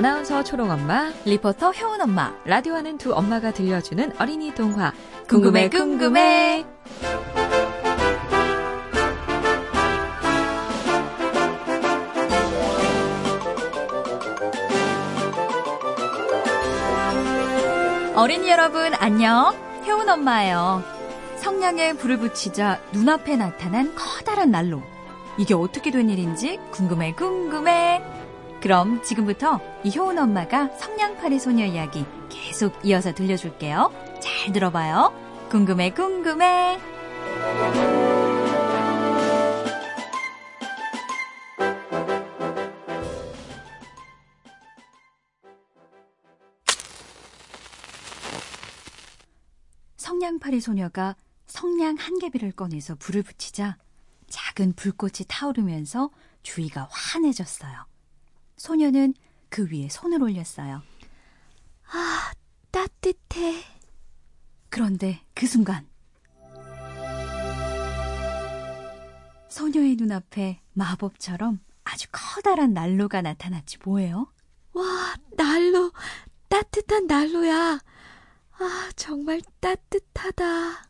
아나운서 초롱엄마, 리포터 효은엄마, 라디오 하는 두 엄마가 들려주는 어린이 동화. 궁금해, 궁금해. 어린이 여러분, 안녕. 효은엄마예요. 성냥에 불을 붙이자 눈앞에 나타난 커다란 난로. 이게 어떻게 된 일인지 궁금해, 궁금해. 그럼 지금부터 이 효은 엄마가 성냥팔이 소녀 이야기 계속 이어서 들려줄게요. 잘 들어봐요. 궁금해, 궁금해. 성냥팔이 소녀가 성냥 한 개비를 꺼내서 불을 붙이자 작은 불꽃이 타오르면서 주위가 환해졌어요. 소녀는 그 위에 손을 올렸어요. 아, 따뜻해. 그런데 그 순간 소녀의 눈앞에 마법처럼 아주 커다란 난로가 나타났지 뭐예요? 와, 난로. 따뜻한 난로야. 아, 정말 따뜻하다.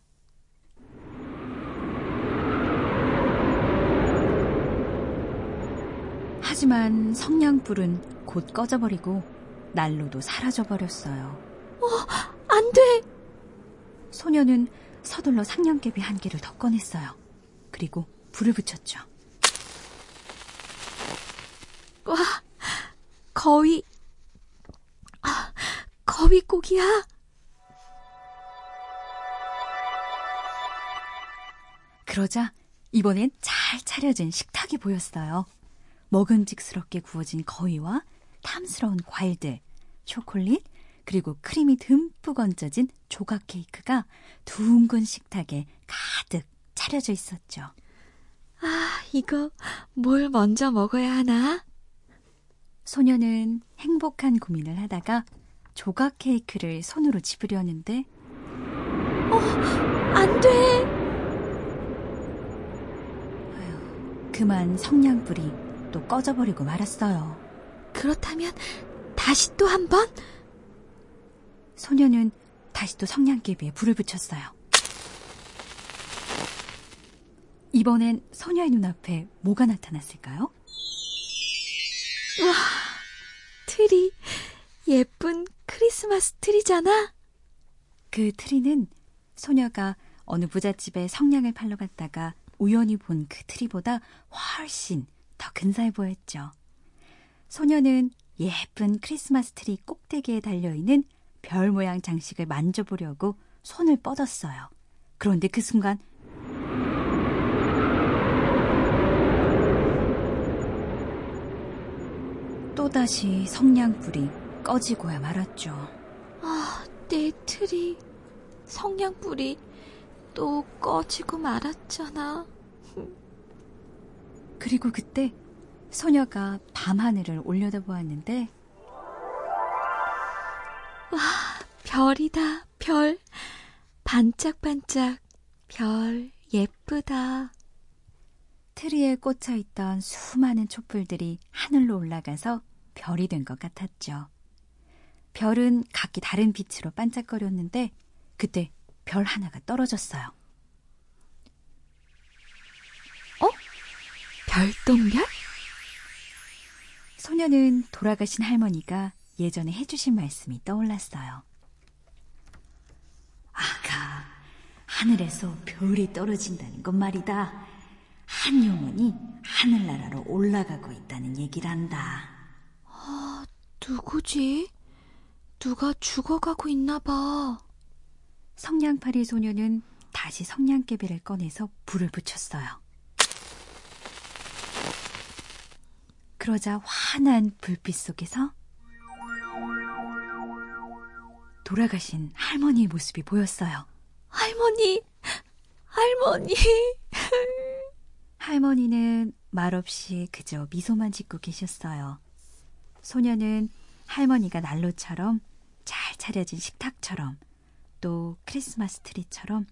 하지만 성냥불은 곧 꺼져버리고 난로도 사라져버렸어요. 어, 안 돼! 소녀는 서둘러 상냥개비 한 개를 더 꺼냈어요. 그리고 불을 붙였죠. 와, 거위, 아, 거위고기야? 그러자 이번엔 잘 차려진 식탁이 보였어요. 먹음직스럽게 구워진 거위와 탐스러운 과일들, 초콜릿, 그리고 크림이 듬뿍 얹어진 조각 케이크가 둥근 식탁에 가득 차려져 있었죠. 아, 이거 뭘 먼저 먹어야 하나? 소녀는 행복한 고민을 하다가 조각 케이크를 손으로 집으려는데 어, 안 돼! 아휴, 그만 성냥불이 또 꺼져버리고 말았어요. 그렇다면 다시 또 한 번? 소녀는 다시 또 성냥개비에 불을 붙였어요. 이번엔 소녀의 눈앞에 뭐가 나타났을까요? 와, 트리. 예쁜 크리스마스 트리잖아? 그 트리는 소녀가 어느 부잣집에 성냥을 팔러 갔다가 우연히 본 그 트리보다 훨씬 더 근사해 보였죠. 소녀는 예쁜 크리스마스 트리 꼭대기에 달려있는 별 모양 장식을 만져보려고 손을 뻗었어요. 그런데 그 순간 또다시 성냥불이 꺼지고야 말았죠. 아, 내 트리. 성냥불이 또 꺼지고 말았잖아. 그리고 그때 소녀가 밤하늘을 올려다보았는데 와, 별이다, 별. 반짝반짝, 별, 예쁘다. 트리에 꽂혀 있던 수많은 촛불들이 하늘로 올라가서 별이 된 것 같았죠. 별은 각기 다른 빛으로 반짝거렸는데 그때 별 하나가 떨어졌어요. 별똥별? 소녀는 돌아가신 할머니가 예전에 해주신 말씀이 떠올랐어요. 아가, 하늘에서 별이 떨어진다는 건 말이다. 한 영혼이 하늘나라로 올라가고 있다는 얘기란다. 아, 누구지? 누가 죽어가고 있나 봐. 성냥팔이 소녀는 다시 성냥개비를 꺼내서 불을 붙였어요. 그러자 환한 불빛 속에서 돌아가신 할머니의 모습이 보였어요. 할머니, 할머니. 할머니는 말없이 그저 미소만 짓고 계셨어요. 소녀는 할머니가 난로처럼 잘 차려진 식탁처럼 또 크리스마스 트리처럼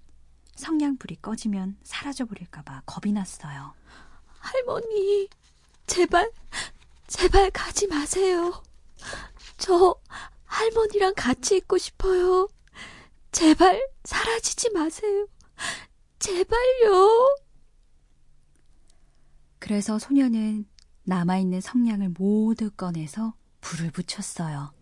성냥불이 꺼지면 사라져버릴까봐 겁이 났어요. 할머니, 제발, 제발 가지 마세요. 저 할머니랑 같이 있고 싶어요. 제발 사라지지 마세요. 제발요. 그래서 소녀는 남아있는 성냥을 모두 꺼내서 불을 붙였어요.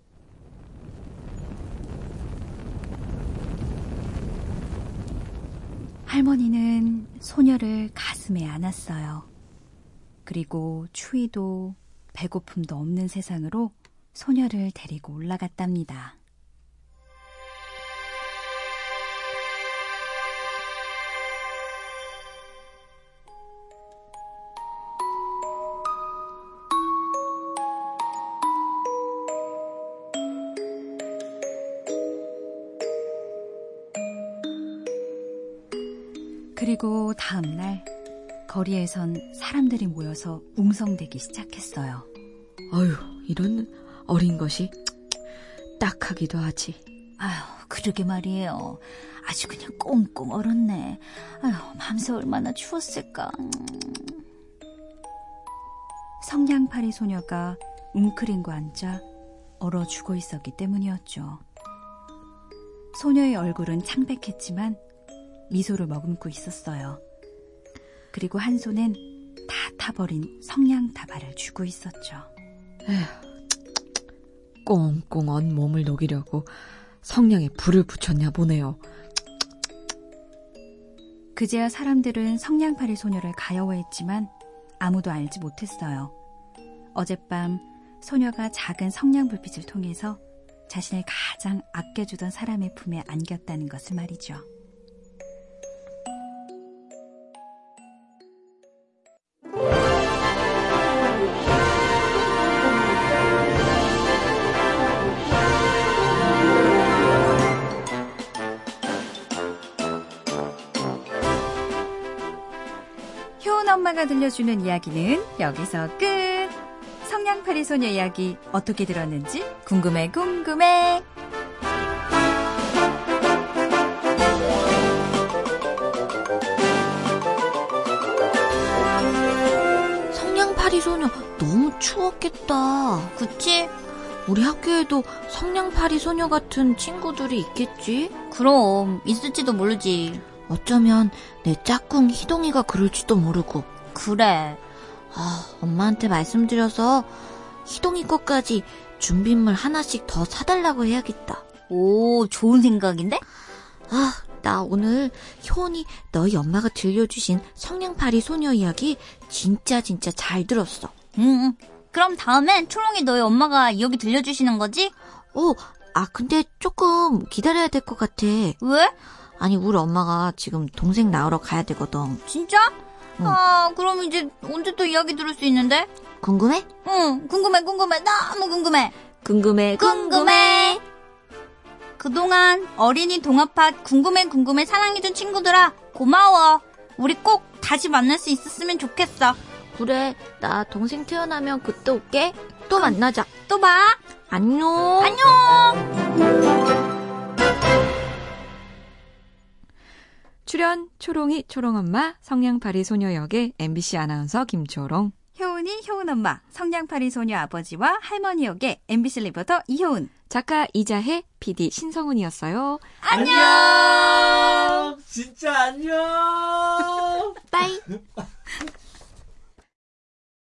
할머니는 소녀를 가슴에 안았어요. 그리고 추위도 배고픔도 없는 세상으로 소녀를 데리고 올라갔답니다. 그리고 다음날 거리에선 사람들이 모여서 웅성대기 시작했어요. 어휴, 이런 어린 것이 딱하기도 하지. 아휴, 그러게 말이에요. 아주 그냥 꽁꽁 얼었네. 아휴, 밤새 얼마나 추웠을까. 음. 성냥팔이 소녀가 웅크린 거 앉아 얼어 죽어 있었기 때문이었죠. 소녀의 얼굴은 창백했지만 미소를 머금고 있었어요. 그리고 한 손엔 다 타버린 성냥 다발을 쥐고 있었죠. 꽁꽁 언 몸을 녹이려고 성냥에 불을 붙였냐 보네요. 그제야 사람들은 성냥팔이 소녀를 가여워했지만 아무도 알지 못했어요. 어젯밤 소녀가 작은 성냥 불빛을 통해서 자신을 가장 아껴주던 사람의 품에 안겼다는 것을 말이죠. 가 들려주는 이야기는 여기서 끝! 성냥팔이 소녀 이야기 어떻게 들었는지 궁금해 궁금해! 성냥팔이 소녀 너무 추웠겠다. 그치? 우리 학교에도 성냥팔이 소녀 같은 친구들이 있겠지? 그럼 있을지도 모르지. 어쩌면 내 짝꿍 희동이가 그럴지도 모르고. 그래. 아, 엄마한테 말씀드려서 희동이 것까지 준비물 하나씩 더 사달라고 해야겠다. 오, 좋은 생각인데? 아, 나 오늘 효은이 너희 엄마가 들려주신 성냥팔이 소녀 이야기 진짜 진짜 잘 들었어. 응. 그럼 다음엔 초롱이 너희 엄마가 이야기 들려주시는 거지? 어, 아, 근데 조금 기다려야 될 것 같아. 왜? 아니, 우리 엄마가 지금 동생 나으러 가야 되거든. 진짜? 응. 아, 그럼 이제 언제 또 이야기 들을 수 있는데? 궁금해? 응, 궁금해, 궁금해. 너무 궁금해. 궁금해, 궁금해. 그동안 어린이 동아팟 궁금해 궁금해 사랑해준 친구들아 고마워. 우리 꼭 다시 만날 수 있었으면 좋겠어. 그래, 나 동생 태어나면 그때 올게. 또 만나자. 또 봐. 안녕. 안녕. 출연 초롱이 초롱엄마 성냥팔이 소녀 역의 MBC 아나운서 김초롱. 효은이 효은 엄마, 성냥팔이 소녀 아버지와 할머니 역의 MBC 리포터 이효은. 작가 이자혜, PD 신성훈이었어요. 안녕. 진짜 안녕. 빠이.